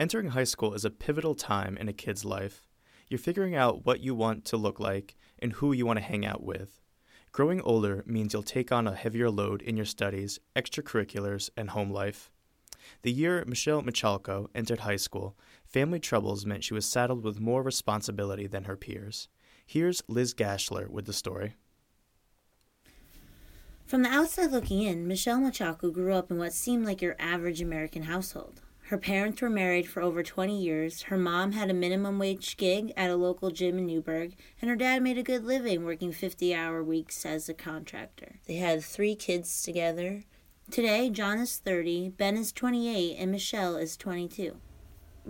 Entering high school is a pivotal time in a kid's life. You're figuring out what you want to look like and who you want to hang out with. Growing older means you'll take on a heavier load in your studies, extracurriculars, and home life. The year Michelle Michalko entered high school, family troubles meant she was saddled with more responsibility than her peers. Here's Liz Gaschler with the story. From the outside looking in, Michelle Michalko grew up in what seemed like your average American household. Her parents were married for over 20 years. Her mom had a minimum wage gig at a local gym in Newburgh, and her dad made a good living working 50 hour weeks as a contractor. They had three kids together. Today, John is 30, Ben is 28, and Michelle is 22.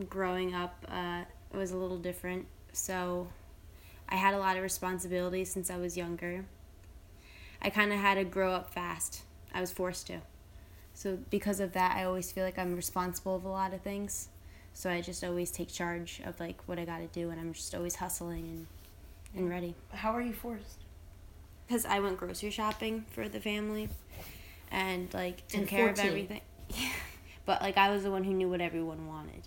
Growing up, uh, it was a little different. So I had a lot of responsibilities since I was younger. I kind of had to grow up fast. I was forced to. So because of that, I always feel like I'm responsible of a lot of things. So I just always take charge of like what I got to do, and I'm just always hustling and and ready. How are you forced? Because I went grocery shopping for the family, and like took care 14. of everything. but like I was the one who knew what everyone wanted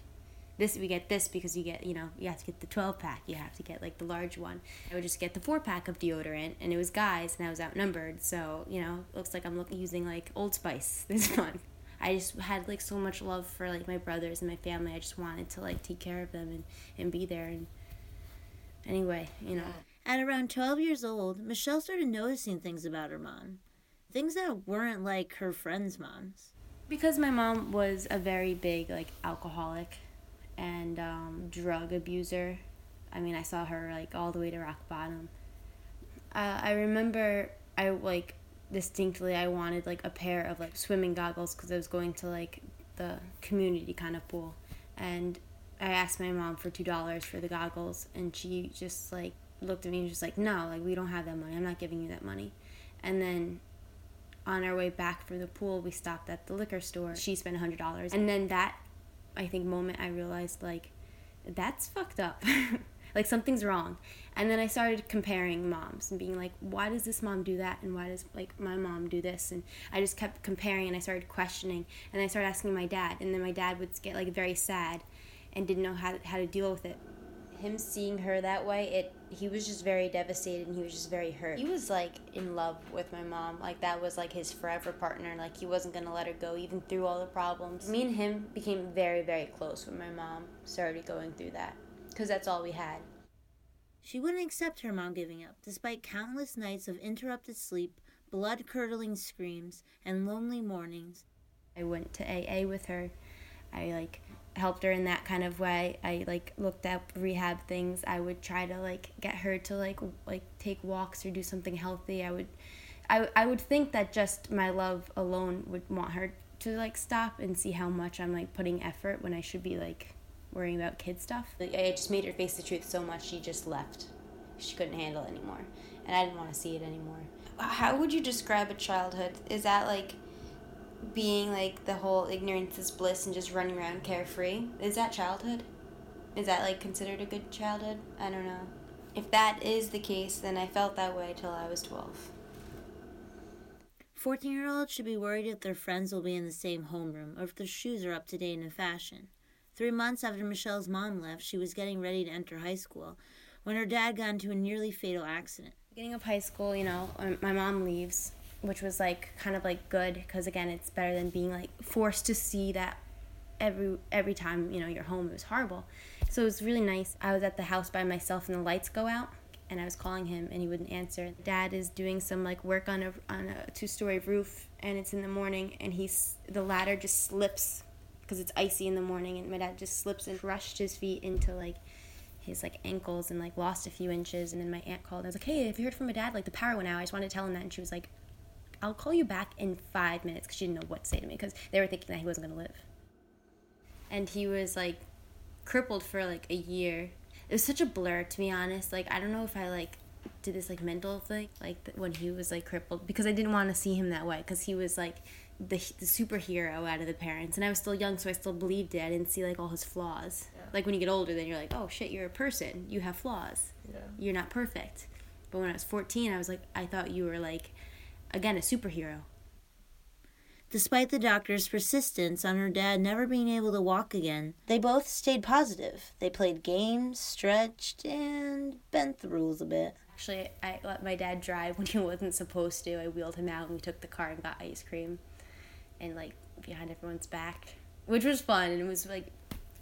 this we get this because you get you know you have to get the 12 pack you have to get like the large one. I would just get the four pack of deodorant and it was guys and i was outnumbered. So you know looks like i'm looking using like old spice this month. I just had like so much love for like my brothers and my family. I just wanted to like take care of them and and be there. And anyway you know. At around 12 years old michelle started noticing things about her mom. Things that weren't like her friends moms. Because my mom was a very big like alcoholic and um, drug abuser. I mean, I saw her like all the way to rock bottom. Uh, I remember I like distinctly I wanted like a pair of like swimming goggles because I was going to like the community kind of pool, and I asked my mom for two dollars for the goggles, and she just like looked at me and just like, no, like we don't have that money. I'm not giving you that money. And then on our way back from the pool, we stopped at the liquor store. She spent a hundred dollars, and then that I think moment I realized like that's fucked up. like something's wrong. And then I started comparing moms and being like, why does this mom do that and why does like my mom do this? And I just kept comparing and I started questioning and I started asking my dad and then my dad would get like very sad and didn't know how how to deal with it him seeing her that way, it he was just very devastated and he was just very hurt. He was like in love with my mom. Like that was like his forever partner. Like he wasn't gonna let her go even through all the problems. Me and him became very very close when my mom started going through that because that's all we had. She wouldn't accept her mom giving up, despite countless nights of interrupted sleep, blood curdling screams, and lonely mornings. I went to AA with her. I like helped her in that kind of way. I like looked up rehab things. I would try to like get her to like like take walks or do something healthy. I would I I would think that just my love alone would want her to like stop and see how much I'm like putting effort when I should be like worrying about kid stuff. I just made her face the truth so much she just left. She couldn't handle it anymore. And I didn't want to see it anymore. How would you describe a childhood? Is that like being like the whole ignorance is bliss and just running around carefree. Is that childhood? Is that like considered a good childhood? I don't know. If that is the case, then I felt that way till I was 12. 14 year olds should be worried if their friends will be in the same homeroom or if their shoes are up to date in a fashion. Three months after Michelle's mom left, she was getting ready to enter high school when her dad got into a nearly fatal accident. Beginning of high school, you know, um, my mom leaves which was like kind of like good because again it's better than being like forced to see that every every time you know you're home it was horrible. So it was really nice. I was at the house by myself and the lights go out and i was calling him and he wouldn't answer. Dad is doing some like work on a on a two story roof and it's in the morning and he's the ladder just slips because it's icy in the morning and my dad just slips and crushed his feet into like his like ankles and like lost a few inches and then my aunt called. And I was like, Hey, have you heard from my dad? Like the power went out. I just wanted to tell him that. And she was like, I'll call you back in five minutes because she didn't know what to say to me because they were thinking that he wasn't going to live. And he was like crippled for like a year. It was such a blur to be honest. Like I don't know if I like did this like mental thing like when he was like crippled because I didn't want to see him that way because he was like the, the superhero out of the parents and I was still young so I still believed it. I didn't see like all his flaws. Yeah. Like when you get older then you're like, "Oh shit, you're a person. You have flaws. Yeah. You're not perfect." But when I was 14, I was like I thought you were like again, a superhero. Despite the doctor's persistence on her dad never being able to walk again, they both stayed positive. They played games, stretched, and bent the rules a bit. Actually, I let my dad drive when he wasn't supposed to. I wheeled him out and we took the car and got ice cream and like behind everyone's back, which was fun. And it was like,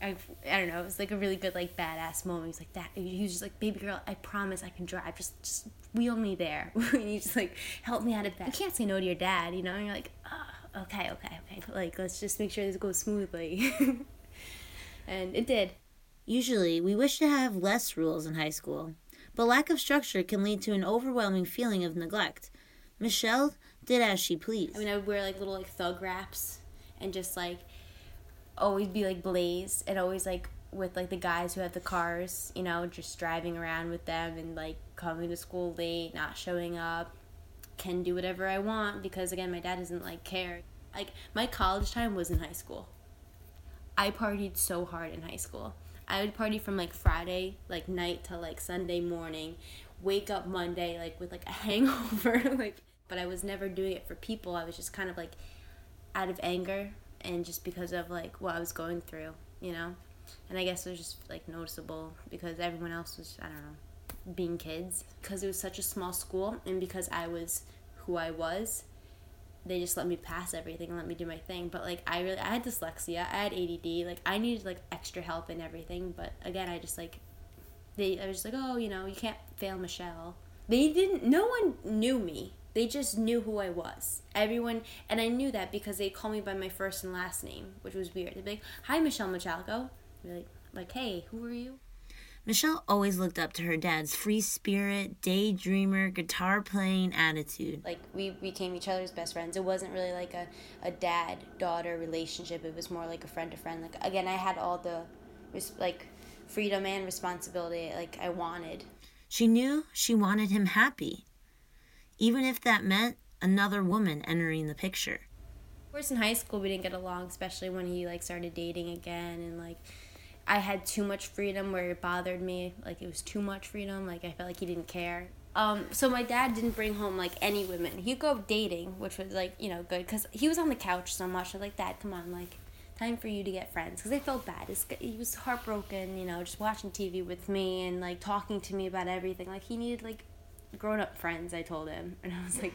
I, I don't know, it was like a really good, like, badass moment. He was like, that, he was just like, baby girl, I promise I can drive. Just, just wheel me there. and he just like, help me out of bed. You can't say no to your dad, you know? And you're like, oh okay, okay, okay. Like, let's just make sure this goes smoothly. and it did. Usually, we wish to have less rules in high school, but lack of structure can lead to an overwhelming feeling of neglect. Michelle did as she pleased. I mean, I would wear like little like thug wraps and just like always be like blazed and always like with like the guys who have the cars, you know, just driving around with them and like coming to school late, not showing up can do whatever I want because again, my dad doesn't like care. Like my college time was in high school. I partied so hard in high school. I would party from like Friday like night to like Sunday morning, wake up Monday like with like a hangover like but I was never doing it for people. I was just kind of like out of anger and just because of like what I was going through, you know? And I guess it was just like noticeable because everyone else was I don't know being kids. Because it was such a small school and because I was who I was they just let me pass everything and let me do my thing. But like I really I had dyslexia I had ADD like I needed like extra help and everything. But again I just like they I was just like oh you know you can't fail Michelle. They didn't no one knew me they just knew who I was everyone and I knew that because they called me by my first and last name which was weird they'd be like hi Michelle Michalko like like hey who are you Michelle always looked up to her dad's free spirit, daydreamer, guitar playing attitude. Like we became each other's best friends. It wasn't really like a, a dad daughter relationship. It was more like a friend to friend. Like again, I had all the like freedom and responsibility like I wanted. She knew she wanted him happy, even if that meant another woman entering the picture. Of course, in high school we didn't get along, especially when he like started dating again and like I had too much freedom where it bothered me. Like it was too much freedom. Like I felt like he didn't care. Um, so my dad didn't bring home like any women. He'd go dating, which was like you know good because he was on the couch so much. I was like, Dad, come on, like time for you to get friends because I felt bad. It's, he was heartbroken, you know, just watching TV with me and like talking to me about everything. Like he needed like grown up friends. I told him, and I was like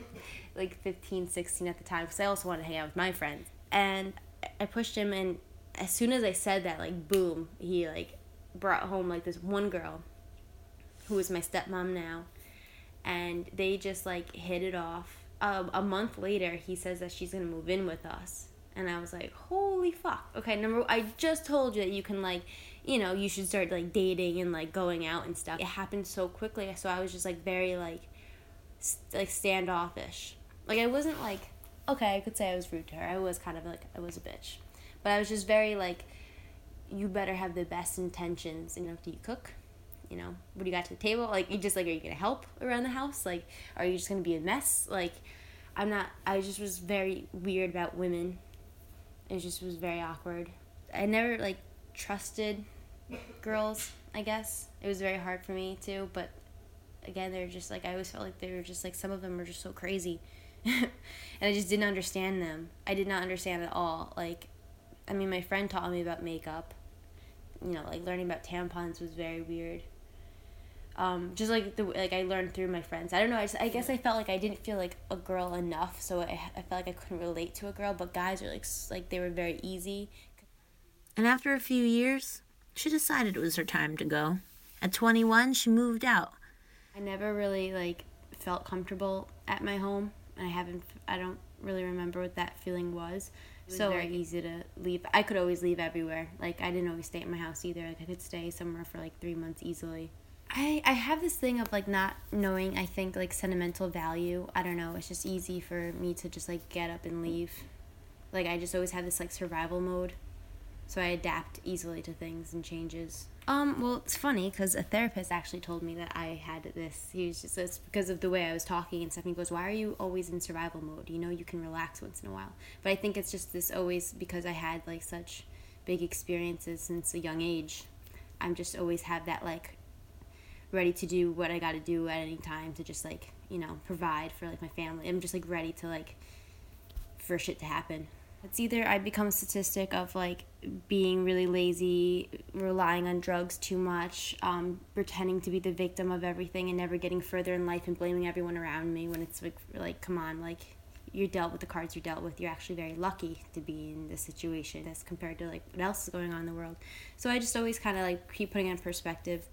like 15, 16 at the time because I also wanted to hang out with my friends. And I pushed him and as soon as I said that, like boom, he like brought home like this one girl who is my stepmom now, and they just like hit it off. Um, a month later, he says that she's gonna move in with us, and I was like, holy fuck. Okay, number I just told you that you can like, you know, you should start like dating and like going out and stuff. It happened so quickly, so I was just like very like, st- like standoffish. Like I wasn't like, okay, I could say I was rude to her. I was kind of like I was a bitch but I was just very like, you better have the best intentions. You know, do you cook? You know, what do you got to the table? Like, you just like, are you gonna help around the house? Like, are you just gonna be a mess? Like, I'm not. I just was very weird about women. It just was very awkward. I never like trusted girls. I guess it was very hard for me too. But again, they're just like I always felt like they were just like some of them were just so crazy, and I just didn't understand them. I did not understand at all. Like I mean, my friend taught me about makeup. You know, like learning about tampons was very weird. Um, just like the like I learned through my friends. I don't know. I, just, I guess I felt like I didn't feel like a girl enough, so I, I felt like I couldn't relate to a girl. But guys are like like they were very easy. And after a few years, she decided it was her time to go. At 21, she moved out. I never really like felt comfortable at my home, and I haven't. I don't really remember what that feeling was. It was so very like, easy to leave. I could always leave everywhere. Like I didn't always stay at my house either. Like I could stay somewhere for like three months easily. I I have this thing of like not knowing. I think like sentimental value. I don't know. It's just easy for me to just like get up and leave. Like I just always have this like survival mode, so I adapt easily to things and changes. Um, well, it's funny because a therapist actually told me that I had this. He was just it's because of the way I was talking and stuff. He goes, "Why are you always in survival mode? You know, you can relax once in a while." But I think it's just this always because I had like such big experiences since a young age. I'm just always have that like ready to do what I got to do at any time to just like you know provide for like my family. I'm just like ready to like for shit to happen. It's either I become a statistic of like being really lazy, relying on drugs too much, um, pretending to be the victim of everything and never getting further in life and blaming everyone around me when it's like, like come on, like you're dealt with the cards you're dealt with. You're actually very lucky to be in this situation as compared to like what else is going on in the world. So I just always kind of like keep putting in perspective